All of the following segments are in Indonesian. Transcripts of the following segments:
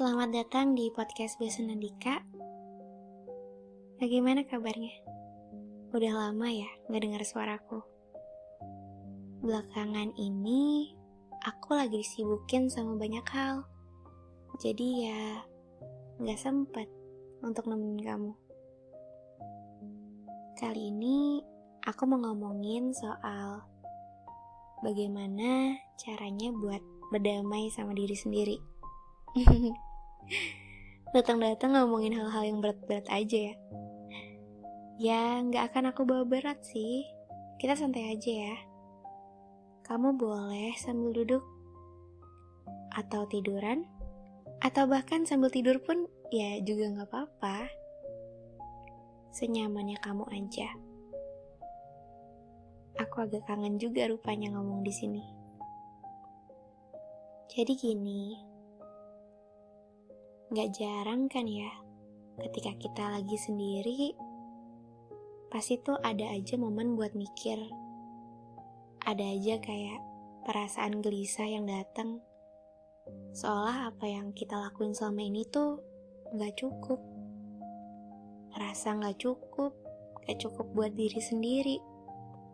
Selamat datang di podcast Biasa Nandika. Bagaimana kabarnya? Udah lama ya gak dengar suaraku. Belakangan ini aku lagi disibukin sama banyak hal. Jadi ya gak sempet untuk nemenin kamu. Kali ini aku mau ngomongin soal bagaimana caranya buat berdamai sama diri sendiri. Datang-datang ngomongin hal-hal yang berat-berat aja ya. Ya, nggak akan aku bawa berat sih. Kita santai aja ya. Kamu boleh sambil duduk, atau tiduran, atau bahkan sambil tidur pun ya juga nggak apa-apa. Senyamannya kamu aja. Aku agak kangen juga rupanya ngomong di sini. Jadi gini, Gak jarang kan ya, ketika kita lagi sendiri, pasti tuh ada aja momen buat mikir. Ada aja kayak perasaan gelisah yang datang. Seolah apa yang kita lakuin selama ini tuh gak cukup. Rasa gak cukup, gak cukup buat diri sendiri,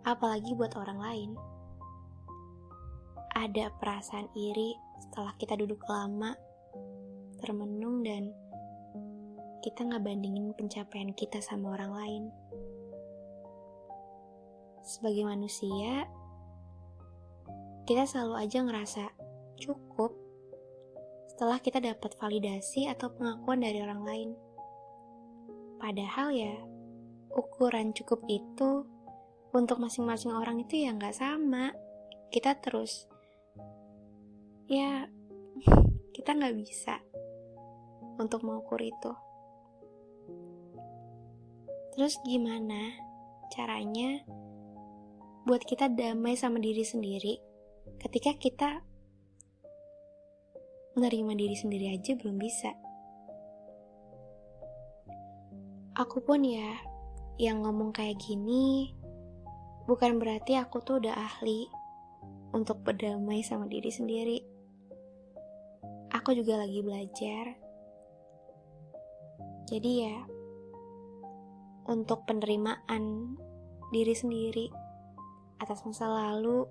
apalagi buat orang lain. Ada perasaan iri setelah kita duduk lama termenung dan kita nggak bandingin pencapaian kita sama orang lain. Sebagai manusia, kita selalu aja ngerasa cukup setelah kita dapat validasi atau pengakuan dari orang lain. Padahal ya, ukuran cukup itu untuk masing-masing orang itu ya nggak sama. Kita terus, ya kita nggak bisa untuk mengukur itu. Terus gimana caranya buat kita damai sama diri sendiri ketika kita menerima diri sendiri aja belum bisa. Aku pun ya yang ngomong kayak gini bukan berarti aku tuh udah ahli untuk berdamai sama diri sendiri. Aku juga lagi belajar jadi ya, untuk penerimaan diri sendiri atas masa lalu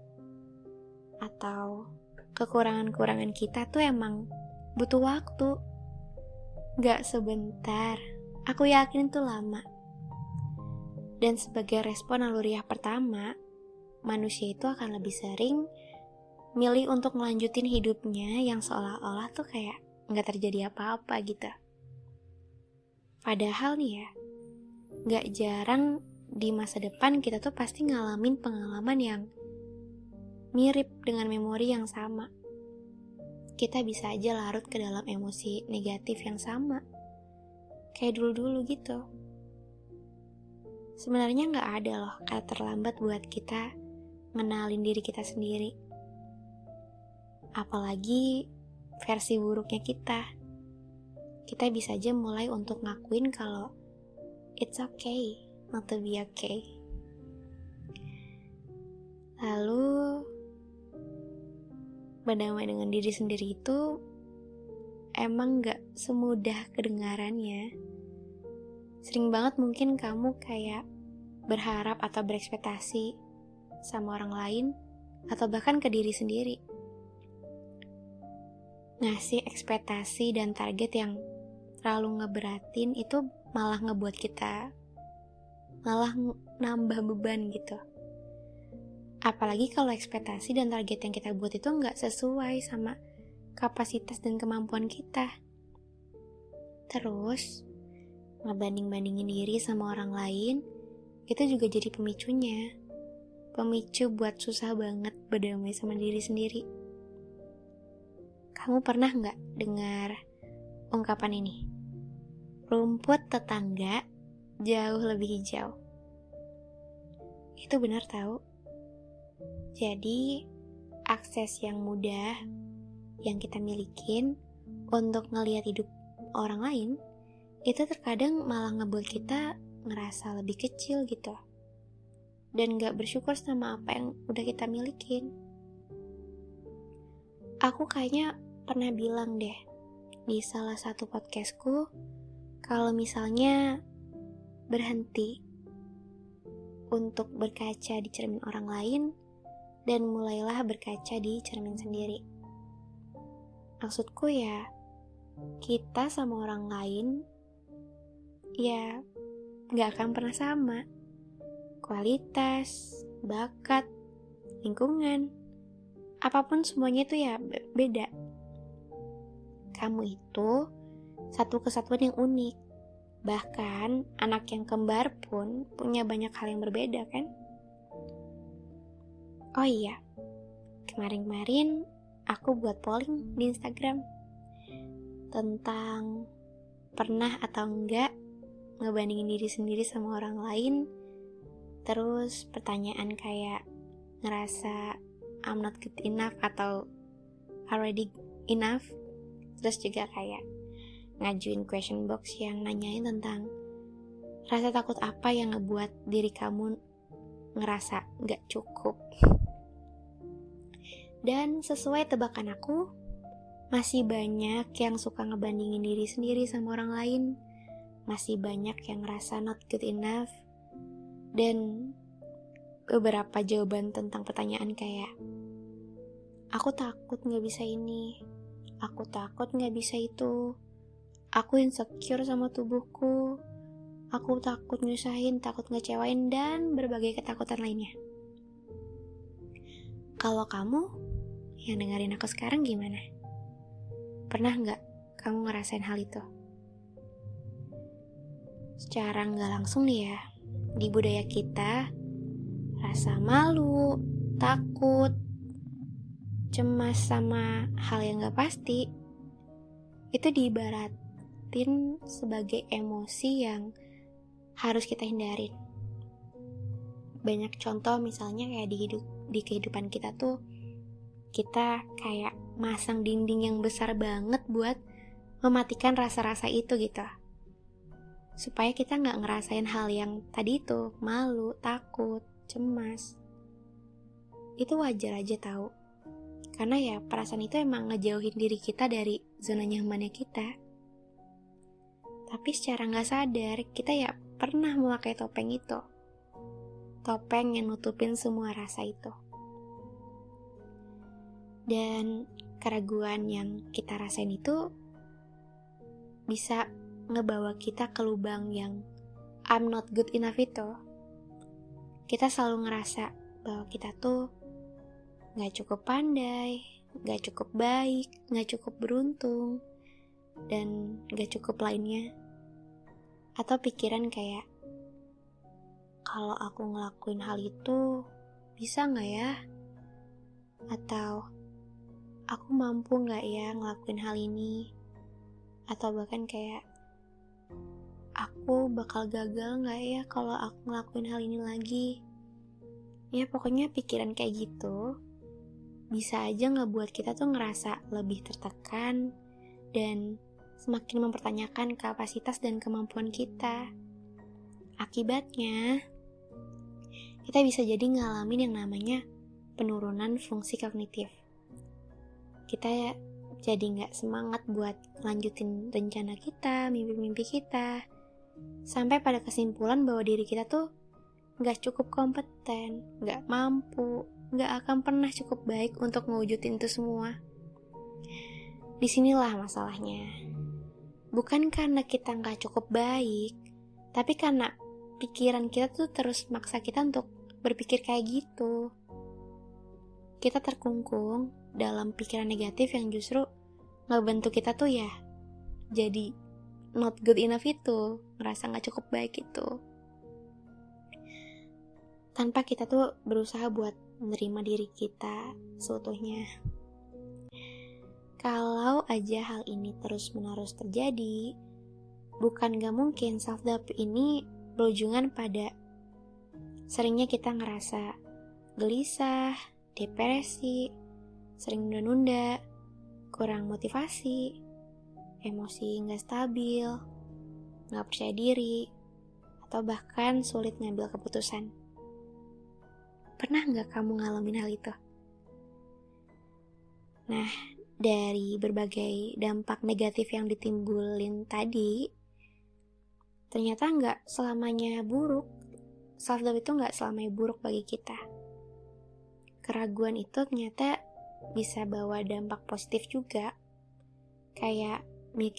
atau kekurangan-kekurangan kita tuh emang butuh waktu. Gak sebentar, aku yakin itu lama. Dan sebagai respon aluriah pertama, manusia itu akan lebih sering milih untuk melanjutin hidupnya yang seolah-olah tuh kayak nggak terjadi apa-apa gitu. Padahal nih ya, gak jarang di masa depan kita tuh pasti ngalamin pengalaman yang mirip dengan memori yang sama. Kita bisa aja larut ke dalam emosi negatif yang sama. Kayak dulu-dulu gitu. Sebenarnya gak ada loh kata terlambat buat kita ngenalin diri kita sendiri. Apalagi versi buruknya kita kita bisa aja mulai untuk ngakuin kalau it's okay not to be okay. Lalu berdamai dengan diri sendiri itu emang gak semudah kedengarannya. Sering banget mungkin kamu kayak berharap atau berekspektasi sama orang lain atau bahkan ke diri sendiri. Ngasih ekspektasi dan target yang terlalu ngeberatin itu malah ngebuat kita malah nambah beban gitu. Apalagi kalau ekspektasi dan target yang kita buat itu nggak sesuai sama kapasitas dan kemampuan kita. Terus ngebanding-bandingin diri sama orang lain itu juga jadi pemicunya. Pemicu buat susah banget berdamai sama diri sendiri. Kamu pernah nggak dengar ungkapan ini rumput tetangga jauh lebih hijau. Itu benar tahu. Jadi, akses yang mudah yang kita milikin untuk ngelihat hidup orang lain itu terkadang malah ngebuat kita ngerasa lebih kecil gitu dan gak bersyukur sama apa yang udah kita milikin aku kayaknya pernah bilang deh di salah satu podcastku kalau misalnya berhenti untuk berkaca di cermin orang lain dan mulailah berkaca di cermin sendiri. Maksudku ya, kita sama orang lain ya nggak akan pernah sama. Kualitas, bakat, lingkungan, apa pun semuanya itu ya beda. Kamu itu satu kesatuan yang unik. Bahkan anak yang kembar pun punya banyak hal yang berbeda kan? Oh iya, kemarin-kemarin aku buat polling di Instagram tentang pernah atau enggak ngebandingin diri sendiri sama orang lain. Terus pertanyaan kayak ngerasa I'm not good enough atau already enough terus juga kayak ngajuin question box yang nanyain tentang rasa takut apa yang ngebuat diri kamu ngerasa gak cukup. Dan sesuai tebakan aku masih banyak yang suka ngebandingin diri sendiri sama orang lain. Masih banyak yang ngerasa not good enough. Dan beberapa jawaban tentang pertanyaan kayak aku takut nggak bisa ini, aku takut nggak bisa itu, aku insecure sama tubuhku, aku takut nyusahin, takut ngecewain, dan berbagai ketakutan lainnya. Kalau kamu yang dengerin aku sekarang gimana? Pernah nggak kamu ngerasain hal itu? Secara nggak langsung nih ya, di budaya kita, rasa malu, takut, cemas sama hal yang gak pasti, itu sebagai emosi yang harus kita hindarin. Banyak contoh misalnya kayak di, hidup, di kehidupan kita tuh, kita kayak masang dinding yang besar banget buat mematikan rasa-rasa itu gitu. Supaya kita nggak ngerasain hal yang tadi itu malu, takut, cemas. Itu wajar aja tahu karena ya perasaan itu emang ngejauhin diri kita dari zona nyamannya kita tapi secara nggak sadar kita ya pernah memakai topeng itu. Topeng yang nutupin semua rasa itu. Dan keraguan yang kita rasain itu bisa ngebawa kita ke lubang yang I'm not good enough itu. Kita selalu ngerasa bahwa kita tuh gak cukup pandai, gak cukup baik, gak cukup beruntung, dan gak cukup lainnya. Atau pikiran kayak, kalau aku ngelakuin hal itu, bisa gak ya? Atau, aku mampu gak ya ngelakuin hal ini? Atau bahkan kayak, aku bakal gagal nggak ya kalau aku ngelakuin hal ini lagi? Ya pokoknya pikiran kayak gitu bisa aja nggak buat kita tuh ngerasa lebih tertekan dan semakin mempertanyakan kapasitas dan kemampuan kita. Akibatnya, kita bisa jadi ngalamin yang namanya penurunan fungsi kognitif. Kita ya jadi nggak semangat buat lanjutin rencana kita, mimpi-mimpi kita, sampai pada kesimpulan bahwa diri kita tuh nggak cukup kompeten, nggak mampu, nggak akan pernah cukup baik untuk mewujudin itu semua. Di sinilah masalahnya. Bukan karena kita nggak cukup baik, tapi karena pikiran kita tuh terus maksa kita untuk berpikir kayak gitu. Kita terkungkung dalam pikiran negatif yang justru ngebentuk kita tuh ya jadi not good enough itu ngerasa nggak cukup baik itu tanpa kita tuh berusaha buat menerima diri kita seutuhnya kalau aja hal ini terus menerus terjadi bukan gak mungkin self doubt ini berujungan pada seringnya kita ngerasa gelisah, depresi, sering nunda-nunda, kurang motivasi, emosi nggak stabil, nggak percaya diri, atau bahkan sulit ngambil keputusan. Pernah nggak kamu ngalamin hal itu? Nah, dari berbagai dampak negatif yang ditimbulin tadi, ternyata nggak selamanya buruk. Self love itu nggak selamanya buruk bagi kita. Keraguan itu ternyata bisa bawa dampak positif juga. Kayak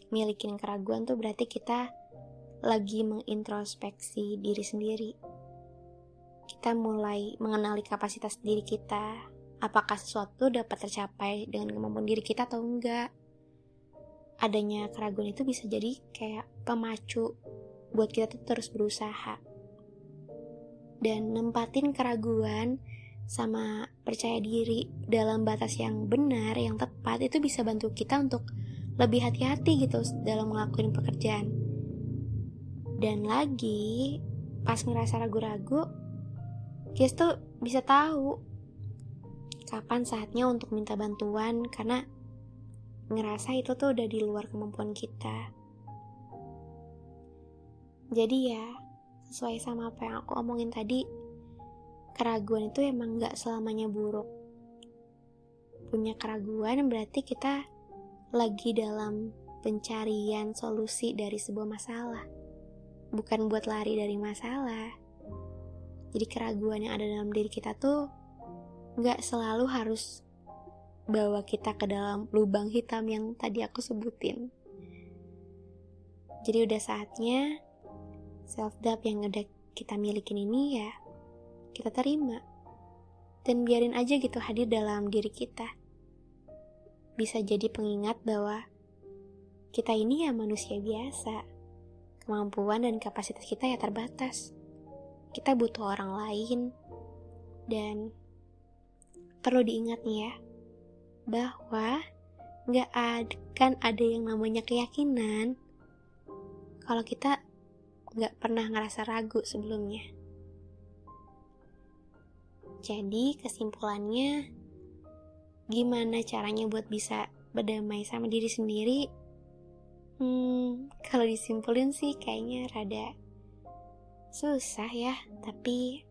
milikin keraguan tuh berarti kita lagi mengintrospeksi diri sendiri. Kita mulai mengenali kapasitas diri kita, apakah sesuatu dapat tercapai dengan kemampuan diri kita atau enggak. Adanya keraguan itu bisa jadi kayak pemacu buat kita tuh terus berusaha. Dan nempatin keraguan sama percaya diri dalam batas yang benar, yang tepat itu bisa bantu kita untuk lebih hati-hati gitu dalam ngelakuin pekerjaan. Dan lagi pas ngerasa ragu-ragu, kita tuh bisa tahu kapan saatnya untuk minta bantuan karena ngerasa itu tuh udah di luar kemampuan kita. Jadi ya, sesuai sama apa yang aku omongin tadi, keraguan itu emang gak selamanya buruk. Punya keraguan berarti kita lagi dalam pencarian solusi dari sebuah masalah. Bukan buat lari dari masalah. Jadi keraguan yang ada dalam diri kita tuh nggak selalu harus bawa kita ke dalam lubang hitam yang tadi aku sebutin. Jadi udah saatnya self doubt yang udah kita milikin ini ya kita terima dan biarin aja gitu hadir dalam diri kita. Bisa jadi pengingat bahwa kita ini ya manusia biasa. Kemampuan dan kapasitas kita ya terbatas. Kita butuh orang lain dan perlu diingat nih ya, bahwa nggak akan ada yang namanya keyakinan kalau kita nggak pernah ngerasa ragu sebelumnya. Jadi kesimpulannya, gimana caranya buat bisa berdamai sama diri sendiri? Hmm, kalau disimpulin sih kayaknya rada susah ya, tapi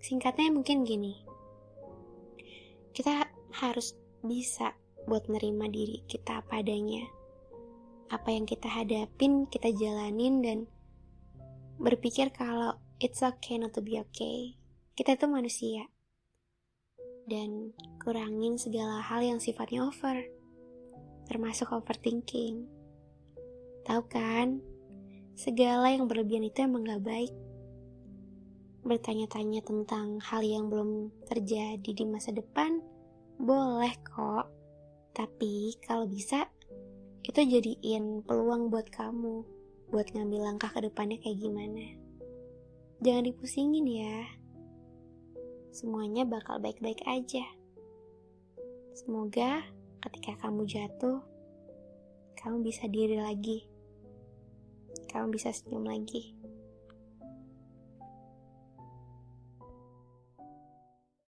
singkatnya mungkin gini kita harus bisa buat nerima diri kita apa adanya. Apa yang kita hadapin, kita jalanin dan berpikir kalau it's okay not to be okay. Kita itu manusia. Dan kurangin segala hal yang sifatnya over. Termasuk overthinking. Tahu kan? Segala yang berlebihan itu emang gak baik bertanya-tanya tentang hal yang belum terjadi di masa depan, boleh kok. Tapi kalau bisa, itu jadiin peluang buat kamu, buat ngambil langkah ke depannya kayak gimana. Jangan dipusingin ya. Semuanya bakal baik-baik aja. Semoga ketika kamu jatuh, kamu bisa diri lagi. Kamu bisa senyum lagi.